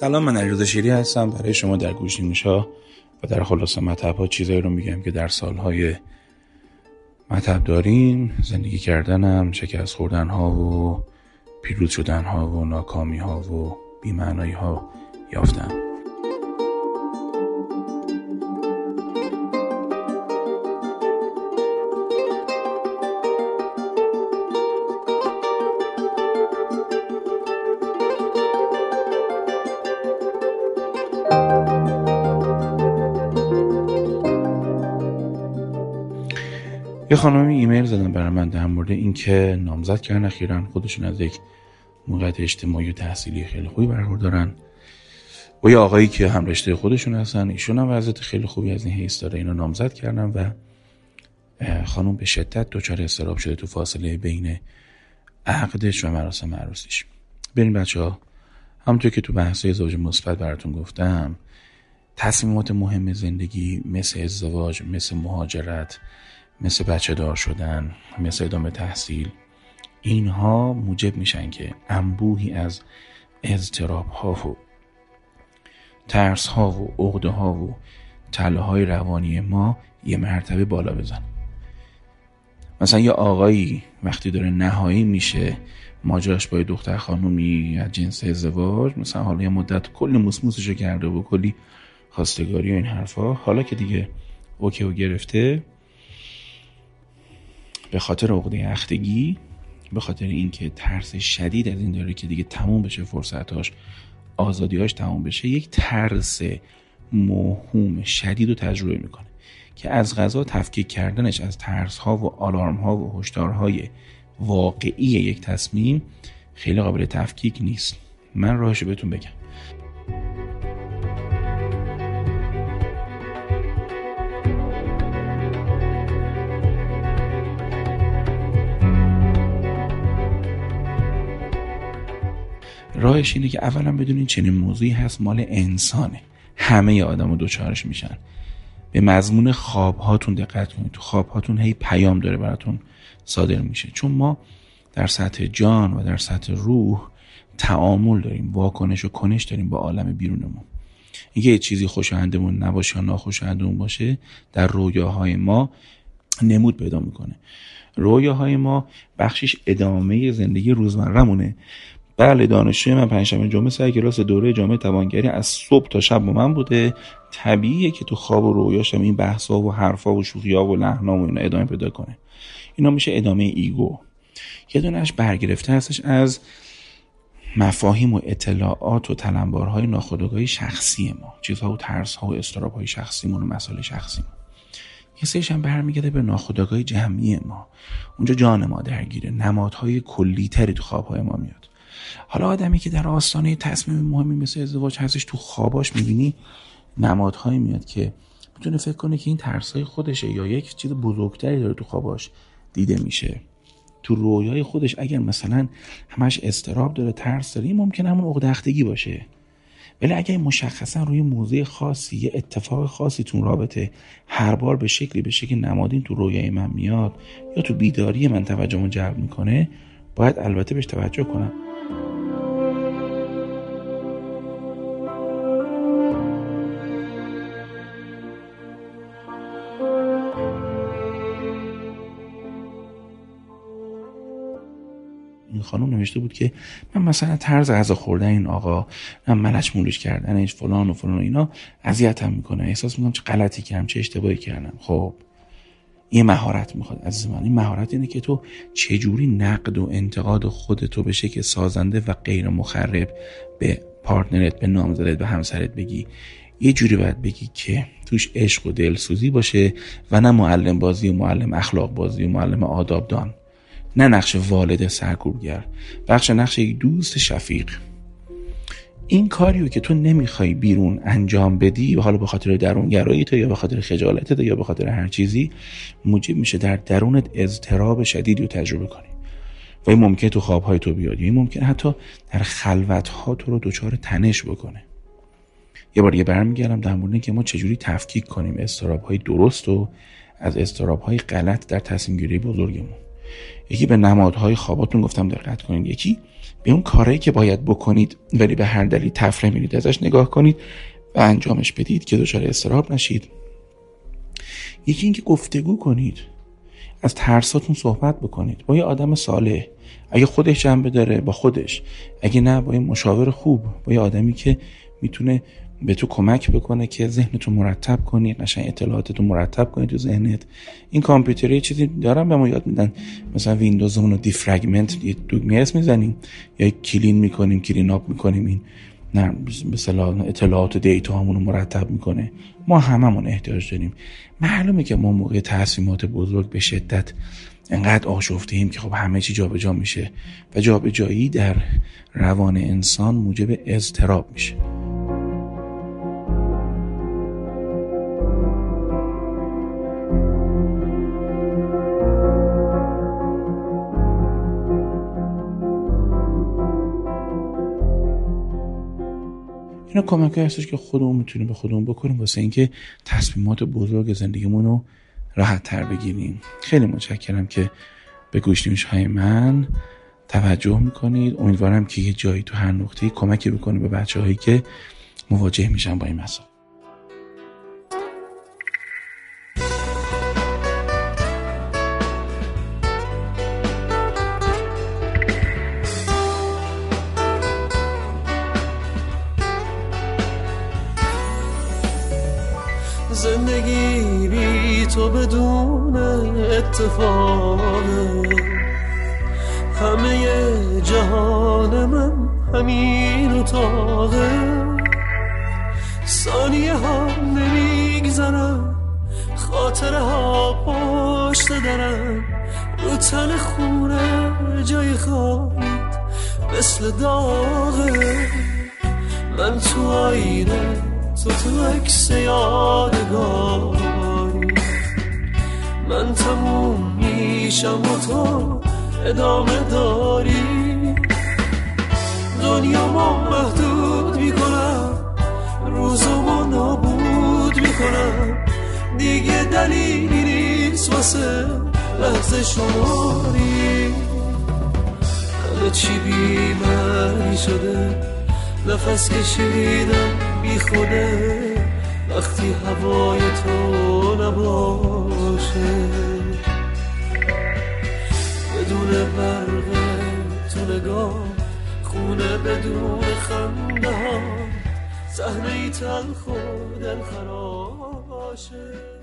سلام من علیرضا شیری هستم. برای شما در گوشینشا و در خلاصه مطب ها چیزایی رو میگم که در سالهای مطب داریم. زندگی کردنم شکست خوردن ها و پیروز شدن ها و ناکامی ها و بیمعنایی ها یافتم. یه خانمی ایمیل زدن برای من در مورد اینکه نامزد کردن اخیرا. خودشون از یک موقعیت اجتماعی و تحصیلی خیلی خوبی برخوردارن. و یه آقایی که هم رشته خودشون هستن ایشون هم وضعیت خیلی خوبی از این حیث داره. اینو نامزد کردن و خانم به شدت دچار استراب شده تو فاصله بین عقدش و مراسم عروسیش. بریم بچه ها همونطور که تو بحث زوج مثبت براتون گفتم تصمیمات مهم زندگی مثل ازدواج مثل مهاجرت مثل بچه دار شدن مثل ادامه تحصیل اینها موجب میشن که انبوهی از اضطراب ها و ترس ها و عقده ها و تله های روانی ما یه مرتبه بالا بزن. مثلا یه آقایی وقتی داره نهایی میشه ماجراش با دختر خانومی از جنس ازدواج مثلا حالا یه مدت کلی موسموسشو کرده و کلی خواستگاری و این حرفا حالا که دیگه اوکی و گرفته به خاطر عقده اختگی به خاطر اینکه ترس شدید از این داره که دیگه تموم بشه فرصتاش آزادیاش تموم بشه یک ترس موهوم شدید رو تجربه می‌کنه که از غذا تفکیک کردنش از ترس ها و آلارم ها و هشدارهای واقعی یک تصمیم خیلی قابل تفکیک نیست. من راهشو بهتون بگم. راهش اینه که اولا بدونین چنین موضوعی هست مال انسانه. همه آدم دوچارش میشن. به مضمون خواب هاتون دقت کنید. تو خواب هاتون هی پیام داره براتون صادر میشه. چون ما در سطح جان و در سطح روح تعامل داریم واکنش و کنش داریم با عالم بیرونمون. اینکه یه چیزی خوشایندمون نباشه یا ناخوشایندمون باشه در رویاهای ما نمود پیدا می‌کنه. رویاهای ما بخشش ادامه زندگی روزمرهمونه. بله دانشجوی من پنجشنبه جمعه سر کلاس دوره جامعه توانگری از صبح تا شب با من بوده. طبیعیه که تو خواب و رویاشم این بحثا و حرفا و شوخیا و لحنا و اینا ادامه پیدا کنه. اینا میشه ادامه ایگو. یه دونش برگرفته هستش از مفاهیم و اطلاعات و تلمبارهای ناخودآگاه شخصی ما. چیزها و ترسها و استرابهای شخصیمون و مسائل شخصیمون یه سریش هم برمیگرده به ناخودآگاه جمعی ما. اونجا جان ما درگیره. نمادهای کلیتری تو خوابهای ما میاد. حالا آدمی که در آستانه تصمیم مهمی مثل ازدواج هستش تو خواباش می‌بینی نمادهایی میاد که می‌تونه فکر کنه که این ترسای خودشه یا یک چیز بزرگتری داره تو خواباش دیده میشه. تو رویای خودش اگر مثلا همش استراب داره ترس داره این ممکن همون عقدختگی باشه. ولی اگر مشخصا روی موضوع خاصی یه اتفاق خاصی تو رابطه هر بار به شکلی به شکل نمادین تو رویای من میاد یا تو بیداری من توجهمو جلب می‌کنه باید البته بهش توجه کنم. این خانم نوشته بود که من مثلا طرز غذا خوردن این آقا من ملچ مولش کردنش فلان و فلان و اینا اذیتم می‌کنه. احساس می‌کنم چه غلطی کردم چه اشتباهی کردم. خب یه مهارت می‌خواد از من. این مهارت اینه که تو چجوری نقد و انتقاد خودتو به شکل سازنده و غیر مخرب به پارتنرت به نامزدت به همسرت بگی. یه جوری باید بگی که توش عشق و دلسوزی باشه و نه معلم بازی و معلم اخلاق بازی و معلم آداب دان. نه نقش والد سرکوبگر بخش نقش یک دوست شفیق. این کاریو که تو نمی‌خوای بیرون انجام بدی و حالا به خاطر درونگرایی تو یا به خاطر خجالتت یا به خاطر هر چیزی موجب میشه در درونت اضطراب شدیدی رو تجربه کنی. و این ممکن تو خوابهای تو بیاد این ممکن حتی در خلوتها تو رو دچار تنش بکنه. یه بار یه برمیگردم در مورد که ما چجوری تفکیک کنیم استراب های درست و از استراب های غلط در تصمیم گیری بزرگمون. یکی به نمادهای خواباتون گفتم دقت کنید. یکی به اون کارهایی که باید بکنید ولی به هر دلیل تفره میرید ازش نگاه کنید و انجامش بدید که دچار استراب نشید. یکی اینکه گفتگو کنید. از ترساتون صحبت بکنید. با یه آدم صالح. اگه خودش جنبه داره با خودش. اگه نه با یه مشاور خوب. با یه آدمی که می‌تونه به تو کمک بکنه که ذهنتو مرتب کنی قشنگ اطلاعاتتو مرتب کنی تو ذهنت. این کامپیوتری چیزی دارم به ما یاد میدن. مثلا ویندوز رو defragment یه دکمه اس می‌زنیم. یا clean می‌کنیم clean up می‌کنیم. این نه مثلا اطلاعات و data رو مرتب می‌کنه. ما هممون احتیاج داریم. معلومه که ما موقع تصمیمات بزرگ به شدت انقدر آشفته ایم که خب همه چی جابجا میشه و جابجایی در روان انسان موجب اضطراب میشه. اینا کمک هستش که خودمون می‌تونیم به خودمون بکنیم واسه اینکه تصمیمات بزرگ زندگیمون رو راحت تر بگیریم. خیلی متشکرم که به گوش های من توجه می‌کنید. امیدوارم که یه جایی تو هر نقطه کمکی بکنه به بچه هایی که مواجه میشن با این مسائل. تو بدون اتفاقه همه جهان من همین اتاقه ثانیه ها نمیگذرم خاطره ها پشت درم. رو تن خونه جای خواهید مثل داغه من تو آینه تو تو عکس یادگاری من تموم میشم و تو ادامه داری. دنیا ما محدود می‌کنم روزمو نابود می‌کنم. دیگه دلیلی نیست واسه لحظه شماری. همه چی بیمری شده نفس کشیدم بی خوده وقتی هوای نباشه. بدون برق تو نگاه خونه بدون خنده ها صحنه ای تلخ و دل خراشه